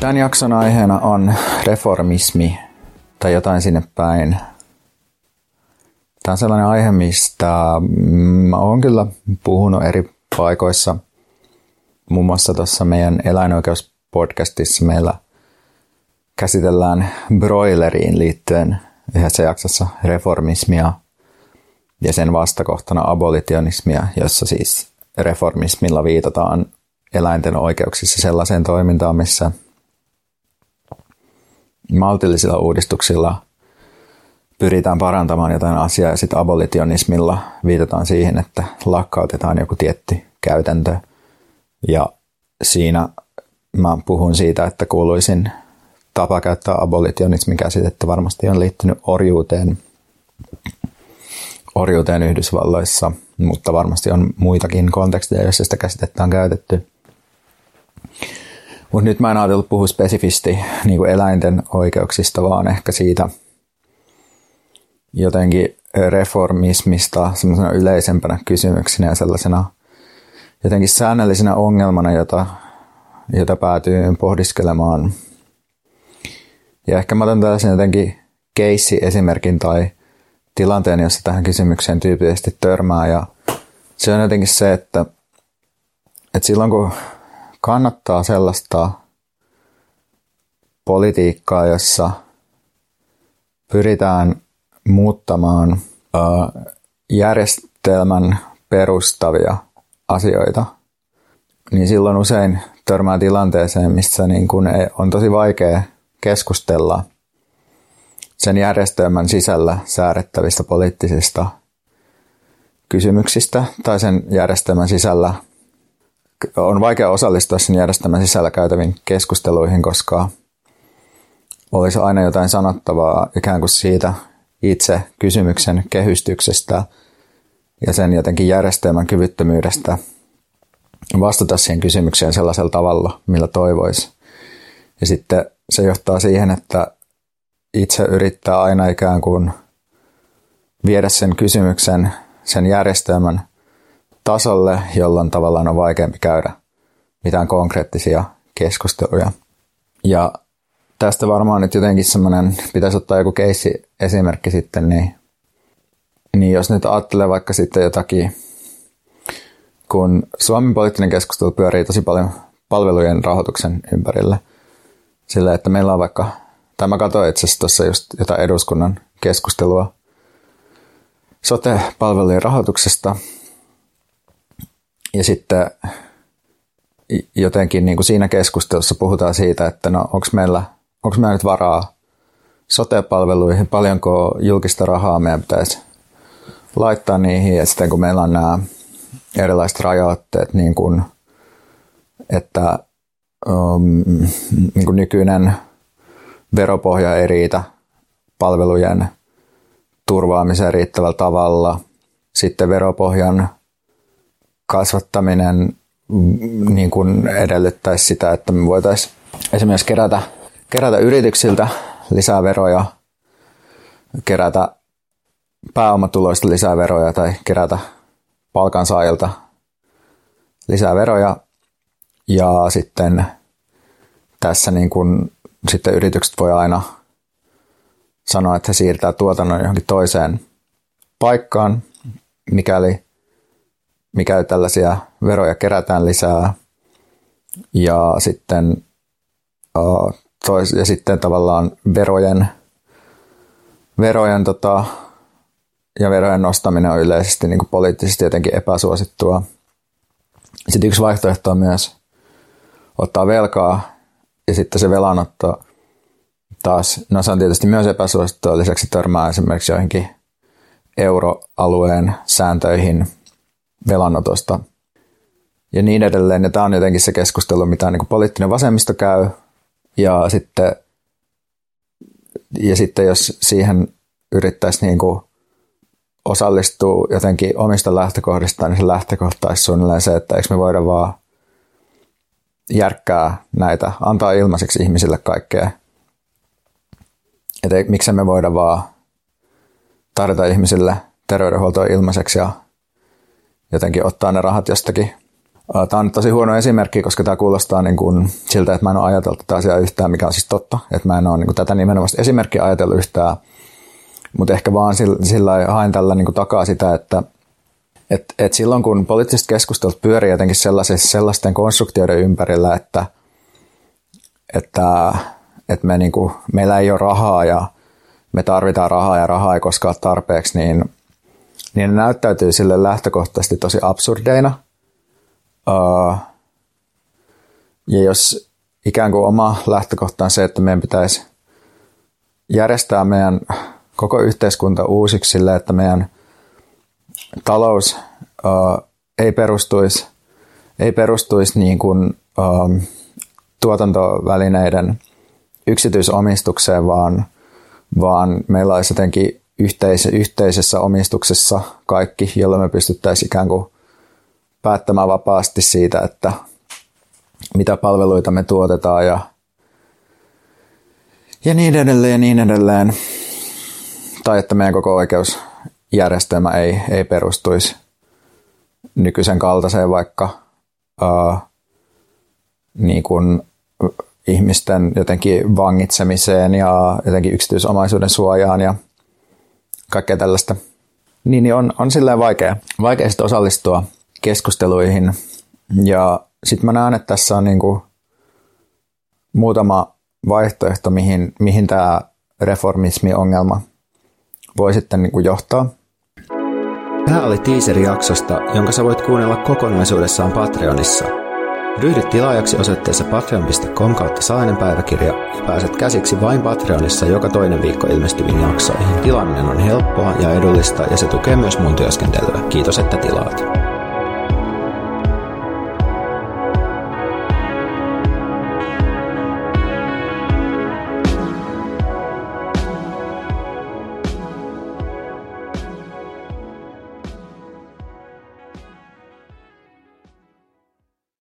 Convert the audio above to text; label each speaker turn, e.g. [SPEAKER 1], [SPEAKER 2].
[SPEAKER 1] Tämän jakson aiheena on reformismi tai jotain sinne päin. Tämä on sellainen aihe, mistä mä oon kyllä puhunut eri paikoissa. Muun muassa tuossa meidän eläinoikeuspodcastissa meillä käsitellään broileriin liittyen yhdessä jaksossa reformismia ja sen vastakohtana abolitionismia, jossa siis reformismilla viitataan eläinten oikeuksissa sellaiseen toimintaan, missä maltillisilla uudistuksilla pyritään parantamaan jotain asiaa ja sitten abolitionismilla viitataan siihen, että lakkautetaan joku tietty käytäntö. Ja siinä mä puhun siitä, että kuuluisin tapa käyttää abolitionismin käsitettä varmasti on liittynyt orjuuteen, orjuuteen Yhdysvalloissa, mutta varmasti on muitakin konteksteja, joissa sitä käsitettä on käytetty. Mutta nyt mä en ajatellut puhua spesifisti niin kuin eläinten oikeuksista, vaan ehkä siitä jotenkin reformismista semmoisena yleisempänä kysymyksenä ja sellaisena jotenkin säännöllisenä ongelmana, jota, jota päätyy pohdiskelemaan. Ja ehkä mä otan tällaisen jotenkin keissi-esimerkin tai tilanteen, jossa tähän kysymykseen tyypillisesti törmää. Ja se on jotenkin se, että, että silloin kun kannattaa sellaista politiikkaa, jossa pyritään muuttamaan järjestelmän perustavia asioita, niin silloin usein törmää tilanteeseen, missä niin kun on tosi vaikea keskustella sen järjestelmän sisällä säädettävistä poliittisista kysymyksistä tai sen järjestelmän sisällä on vaikea osallistua sen järjestelmän sisällä käytäviin keskusteluihin, koska olisi aina jotain sanottavaa ikään kuin siitä itse kysymyksen kehystyksestä ja sen jotenkin järjestelmän kyvyttömyydestä vastata siihen kysymykseen sellaisella tavalla, millä toivoisi. Ja sitten se johtaa siihen, että itse yrittää aina ikään kuin viedä sen kysymyksen, sen järjestelmän tasolle, jolloin tavallaan on vaikeampi käydä mitään konkreettisia keskusteluja. Ja tästä varmaan nyt jotenkin semmoinen, pitäisi ottaa joku keissi esimerkki sitten, niin, niin jos nyt ajattelee vaikka sitten jotakin, kun Suomen poliittinen keskustelu pyörii tosi paljon palvelujen rahoituksen ympärillä, sillä että meillä on vaikka, tai mä katsoin itse asiassa tuossa just jotain eduskunnan keskustelua sote-palvelujen rahoituksesta, ja sitten jotenkin niin kuin siinä keskustelussa puhutaan siitä, että no onko meillä, onko meillä nyt varaa sote-palveluihin, paljonko julkista rahaa meidän pitäisi laittaa niihin, ja sitten kun meillä on nämä erilaiset rajoitteet, niin kuin, että um, niin kuin nykyinen veropohja ei riitä palvelujen turvaamiseen riittävällä tavalla, sitten veropohjan kasvattaminen mm, niin kuin edellyttäisi sitä, että me voitaisiin esimerkiksi kerätä, kerätä yrityksiltä lisää veroja, kerätä pääomatuloista lisää veroja tai kerätä palkansaajilta lisää veroja. Ja sitten tässä niin kuin, sitten yritykset voi aina sanoa, että he siirtää tuotannon johonkin toiseen paikkaan, mikäli mikäli tällaisia veroja kerätään lisää. Ja sitten, tois, ja sitten tavallaan verojen, verojen tota, ja verojen nostaminen on yleisesti niin kuin poliittisesti jotenkin epäsuosittua. Sitten yksi vaihtoehto on myös ottaa velkaa ja sitten se velanotto taas, no se on tietysti myös epäsuosittua, lisäksi törmää esimerkiksi joihinkin euroalueen sääntöihin – velanotosta ja niin edelleen. Ja tämä on jotenkin se keskustelu, mitä niin kuin poliittinen vasemmisto käy. Ja sitten, ja sitten jos siihen yrittäisi niin kuin osallistua jotenkin omista lähtökohdistaan, niin se lähtökohta olisi suunnilleen se, että eikö me voida vaan järkkää näitä, antaa ilmaiseksi ihmisille kaikkea. Että miksi me voida vaan tarjota ihmisille terveydenhuoltoa ilmaiseksi ja jotenkin ottaa ne rahat jostakin Tämä on tosi huono esimerkki, koska tämä kuulostaa niin kuin siltä, että mä en ole ajatellut tätä asiaa yhtään, mikä on siis totta. Että mä en ole niin kuin tätä nimenomaan esimerkkiä ajatellut yhtään, mutta ehkä vaan sillä, sillä haen tällä niin kuin takaa sitä, että et, et silloin kun poliittiset keskustelut pyörii jotenkin sellaisten konstruktioiden ympärillä, että, että, että me niin kuin, meillä ei ole rahaa ja me tarvitaan rahaa ja rahaa ei koskaan tarpeeksi, niin, niin ne näyttäytyy sille lähtökohtaisesti tosi absurdeina – ja jos ikään kuin oma lähtökohta on se, että meidän pitäisi järjestää meidän koko yhteiskunta uusiksi sille, että meidän talous ei perustuisi, ei perustuisi niin kuin, tuotantovälineiden yksityisomistukseen, vaan, vaan meillä olisi jotenkin yhteis- yhteisessä omistuksessa kaikki, jolloin me pystyttäisiin ikään kuin päättämään vapaasti siitä, että mitä palveluita me tuotetaan ja, ja niin edelleen ja niin edelleen. Tai että meidän koko oikeusjärjestelmä ei, ei perustuisi nykyisen kaltaiseen vaikka uh, niin kuin ihmisten jotenkin vangitsemiseen ja jotenkin yksityisomaisuuden suojaan ja kaikkea tällaista. Niin, niin on, on silleen vaikea, vaikea osallistua keskusteluihin. Ja sitten mä näen, että tässä on niinku muutama vaihtoehto, mihin, mihin tämä reformismi-ongelma voi sitten niinku johtaa.
[SPEAKER 2] Tämä oli teaseri jaksosta, jonka sä voit kuunnella kokonaisuudessaan Patreonissa. Ryhdy tilaajaksi osoitteessa patreon.com kautta saainen päiväkirja ja pääset käsiksi vain Patreonissa joka toinen viikko ilmestyviin jaksoihin. Tilaaminen on helppoa ja edullista ja se tukee myös mun työskentelyä. Kiitos, että tilaat.